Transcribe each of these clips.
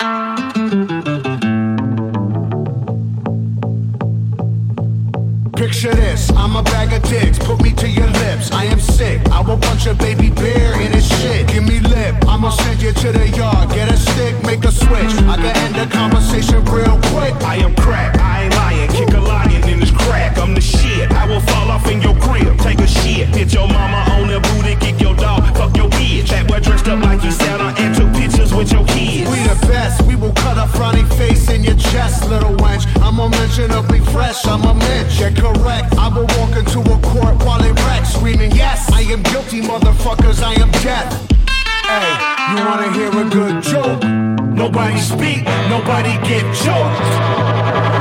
Picture this, I'm a bag of dicks, put me to your lips. I am sick, I will punch a baby bear in his shit. Give me lip, I'ma send you to the yard. Get a stick, make a switch. I can end the conversation real quick. I am crack, I ain't lying. Kick a lion in this crack, I'm the shit. I will fall off in your crib, take a shit. Hit your mama on the booty, kick your dog, fuck your bitch. That boy dressed up like and took pictures with your kids. We the best, we will cut a frowny face in your chest, little wench. I'm unmentionably fresh, I'm a mensch. Yeah, correct. I will walk into a court while it wrecks, screaming, Yes, I am guilty, motherfuckers, I am death. Hey, you wanna hear a good joke? Nobody speak, nobody get choked.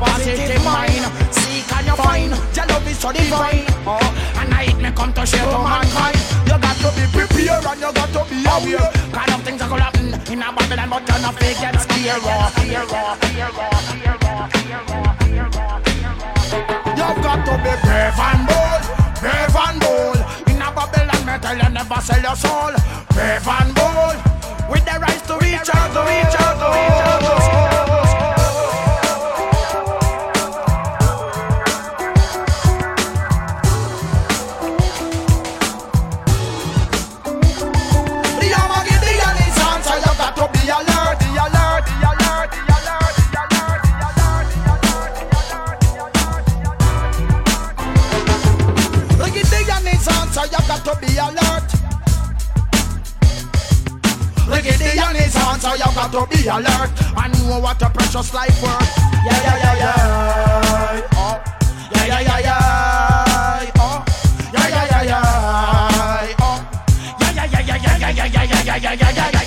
positive mind. Seek and you find your love is so divine. Oh, and I it may come to share to mankind. You got to be prepared and you got to be aware. Kind of things are gonna happen in a Babylon, but you're not fake and scare. You've got to be brave and bold, brave and bold. In a Babylon, me tell you never sell your soul. Brave and bold, with the right to reach out, to reach out, to reach out. so you got to be alert I know what a precious life worth. Yeah, yeah, yeah, yeah. Oh, yeah, yeah, yeah, yeah. Oh, yeah, yeah, yeah, yeah. Yeah, yeah, yeah, yeah, yeah, yeah, yeah, yeah, yeah, yeah, yeah, yeah, yeah.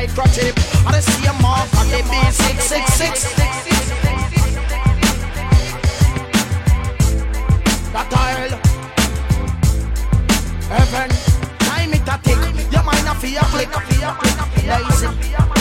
Microchip. I see a mark on the B666. versatile. Heaven, time it a tick. Your mind a fear, click, lazy.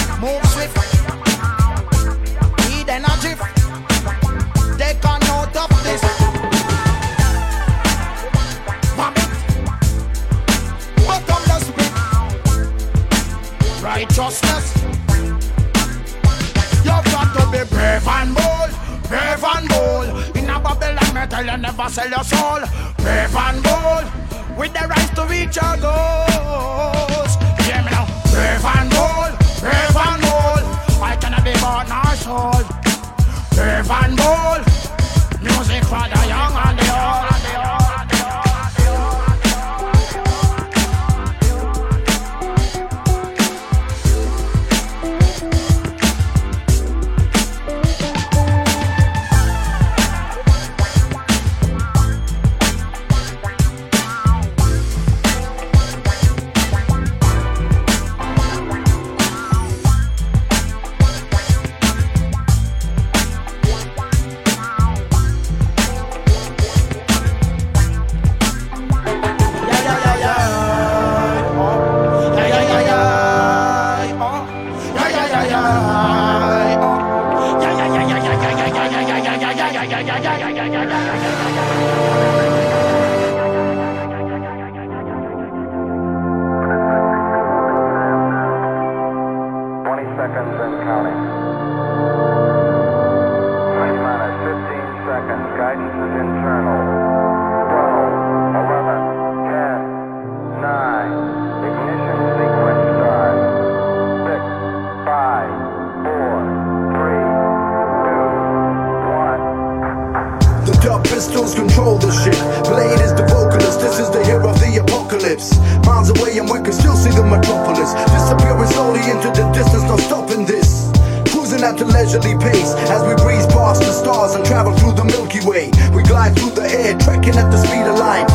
Pistols control the shit. Blade is the vocalist, this is the hero of the apocalypse. Miles away and we can still see the metropolis. Disappearing slowly into the distance, not stopping this. Cruising at a leisurely pace as we breeze past the stars and travel through the Milky Way. We glide through the air, trekking at the speed of light.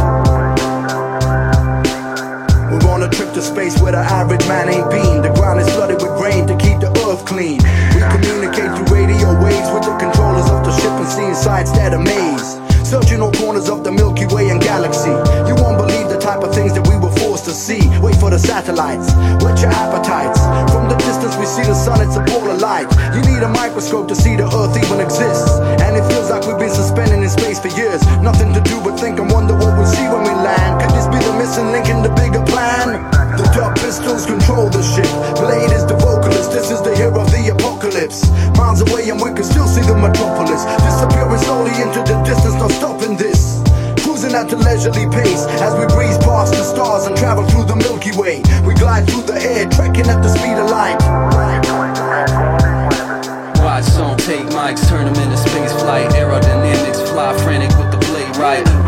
We're on a trip to space where the average man ain't been. The ground is flooded with rain to keep the earth clean. We communicate through waves with the controllers of the ship and see inside that amaze. Searching all corners of the Milky Way and galaxy. You won't believe the type of things that we were forced to see. Wait for the satellites, whet your appetites. From the distance we see the sun, it's a ball of light. You need a microscope to see the earth even exists. And it feels like we've been suspended in space for years. Nothing to do but think and wonder what we'll see when we land. Could this be the missing link in the bigger plan? The dark pistols control the ship. Blade is the vocalist, this is the hero of the apocalypse. Miles away and we can still see the metropolis. Disappearing slowly into the distance, no stopping this. Cruising at a leisurely pace as we breeze past the stars and travel through the Milky Way. We glide through the air, trekking at the speed of light. Watch song take mics, turn them into space flight. Aerodynamics fly frantic with the blade right.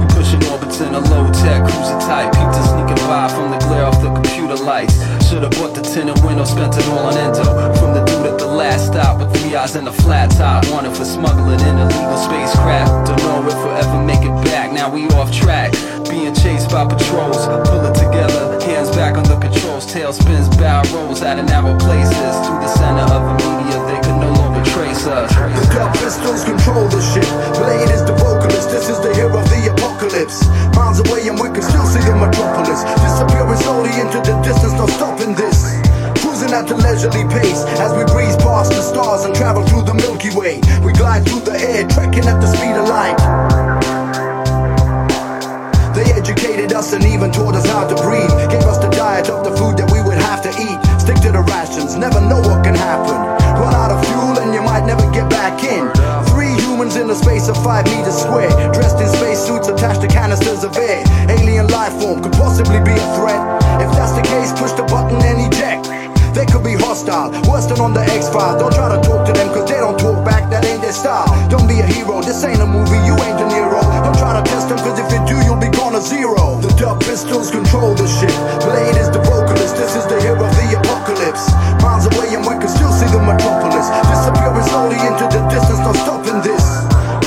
In a low tech cruiser type. Peeped sneaking by from the glare off the computer lights. Should've bought the tinted window, spent it all on endo. From the dude at the last stop with three eyes and a flat top. Wanted for smuggling in illegal spacecraft. Don't know if we'll ever make it back. Now we off track. Being chased by patrols. Pull it together, hands back on the controls. Tail spins, bow rolls out of narrow places. Through the center of the media, they could no longer trace us. The dark pistols control the ship. Leisurely pace as we breeze past the stars and travel through the Milky Way. We glide through the air, trekking at the speed of light. They educated us and even taught us how to breathe. Gave us the diet of the food that we would have to eat. Stick to the rations, never know what can happen. Run out of fuel and you might never get back in. Three humans in a space of five meters square, dressed in spacesuits attached to canisters of air. Alien life form could possibly be a threat. If that's the case, push the button hostile, worse than on the X Files. Don't try to talk to them, cause they don't talk back, that ain't their style. Don't be a hero, this ain't a movie, you ain't De Niro. Don't try to test them, cause if you do, you'll be gone to zero. The dark pistols control the ship. Blade is the vocalist, this is the hero of the apocalypse. Miles away, and we can still see the metropolis. Disappearing slowly into the distance, no stopping this.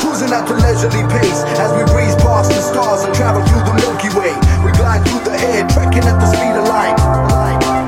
Cruising at a leisurely pace as we breeze past the stars and travel through the Milky Way. We glide through the air, trekking at the speed of light.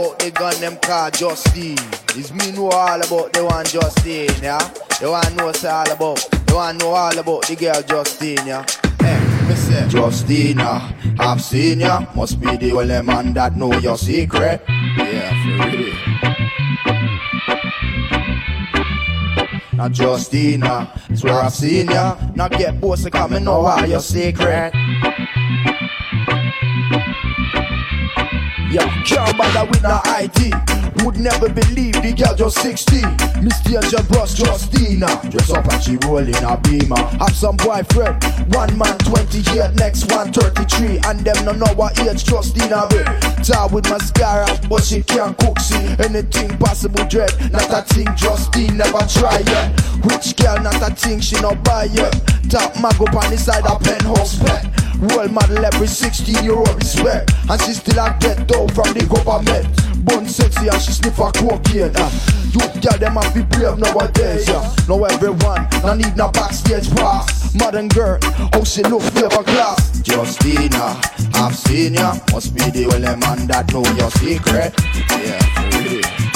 About the gun them called Justine. It's me know all about the one Justine, yeah? You want know say all about, you want know all about the girl Justine, yeah? Justina, I've seen ya. Must be the only man that know your secret. Yeah, for real. Now Justina, swear I've seen ya. Now get bossy, come and know all your secret. Can't bother with no ID. Would never believe the girl just 16. Miss Danger Bros Justina. Dress up and she rolling a beamer. Have some boyfriend. One man 28, next one 33. And them no know what age Justina be. Tar with mascara, but she can't cook see anything possible dread. Not a thing Justine never try yet. Which girl not a thing she no buy yet. Top mag up on the side of penthouse pet. Role model every 16 year old respect. And she still a get dough from the government. Bun sexy and she sniff a cocaine. Uh. You girl them have be brave nowadays. Yeah. Now everyone, no need no backstage pass. Modern girl, how she look flavor class. Justina, I've seen ya. Must be the only man that know your secret. Yeah, for real.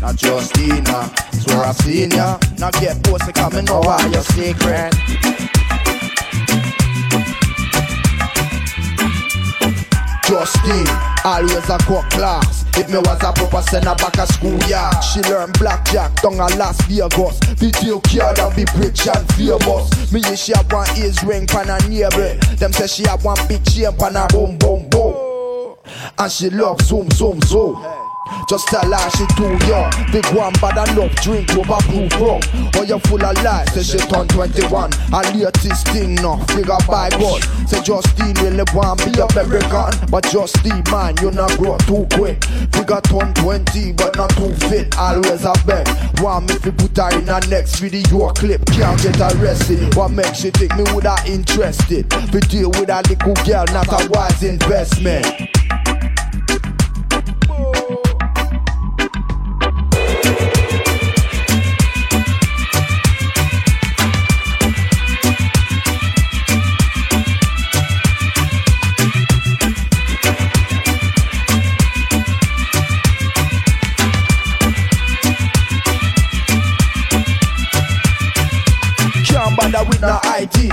Now Justina, swear I've seen ya. Now get posted coming know all your secret. Justine, always a cut class. If me was a proper send back a school yard. She learn blackjack down a Las Vegas. Video card and be rich and famous. Me yeah, she have one ears ring pan neighbor. Them say she have one big chain pan her boom boom boom. And she love zoom zoom zoom. Just tell her she too young. Big one bad enough drink over proof rum. Or you full of lies, say she turn 21. And latest thing no, figure by God. Say Justine really want be a American. But Justine man, you not grow too quick. Figure turn 20, but not too fit. Always a beg. Want me to put her in her next video clip. Can't get arrested. What makes you think me would have interested? To deal with a little girl, not a wise investment. No ID.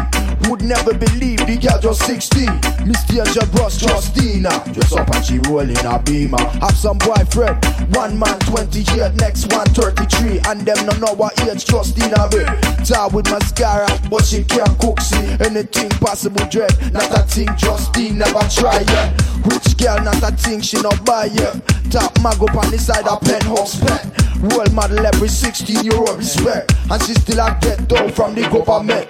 Would never believe the girl just 16. Miss Danger Bros Justina. Dress up and she rolling a beamer. Have some boyfriend. One man 28, next one 33. And them no know what age Justina be. Tar with mascara, but she can't cook see anything possible dread. Not a thing Justine never try yet. Rich girl, not a thing she no buy yet. Top mag up on the side of penthouse pet. Role model every 16 year old respect. And she still a get dough from the government.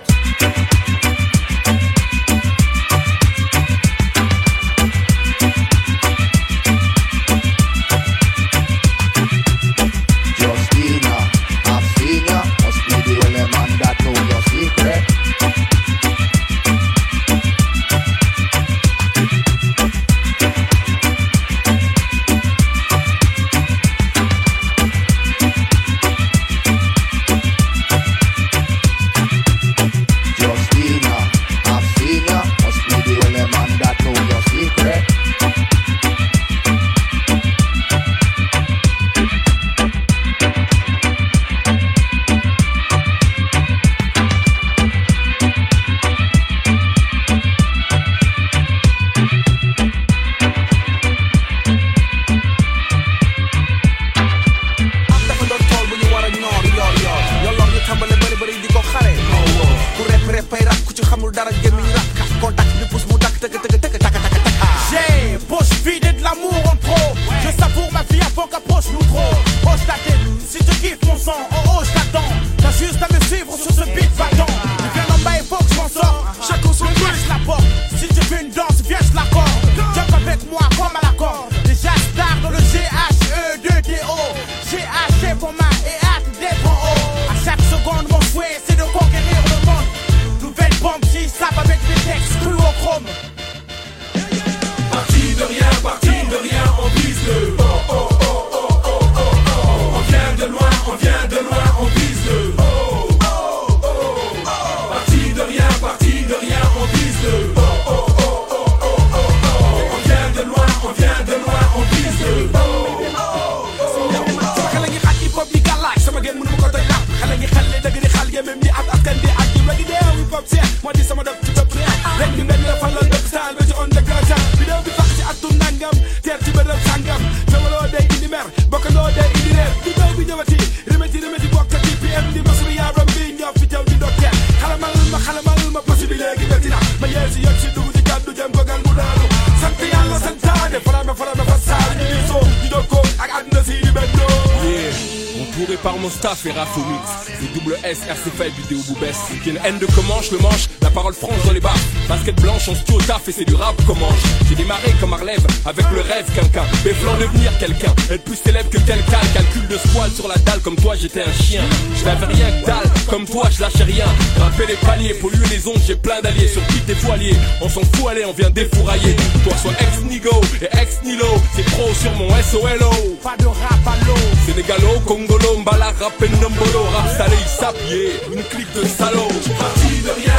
quelqu'un, être plus célèbre que quelqu'un. Calcule le squal sur la dalle, comme toi j'étais un chien. Je n'avais rien que dalle, comme toi je lâchais rien. Grimper les paliers, polluer les ondes, j'ai plein d'alliés. Sur qui t'es foilier On s'en fout, allez, on vient défourailler. Toi sois ex nigo et ex nilo, c'est pro sur mon SOLO. Pas de rap à l'eau. Sénégalo, Congolo, Mbala, rap et Nombolo, rap salé, il. Une clique de salaud. Parti de rien.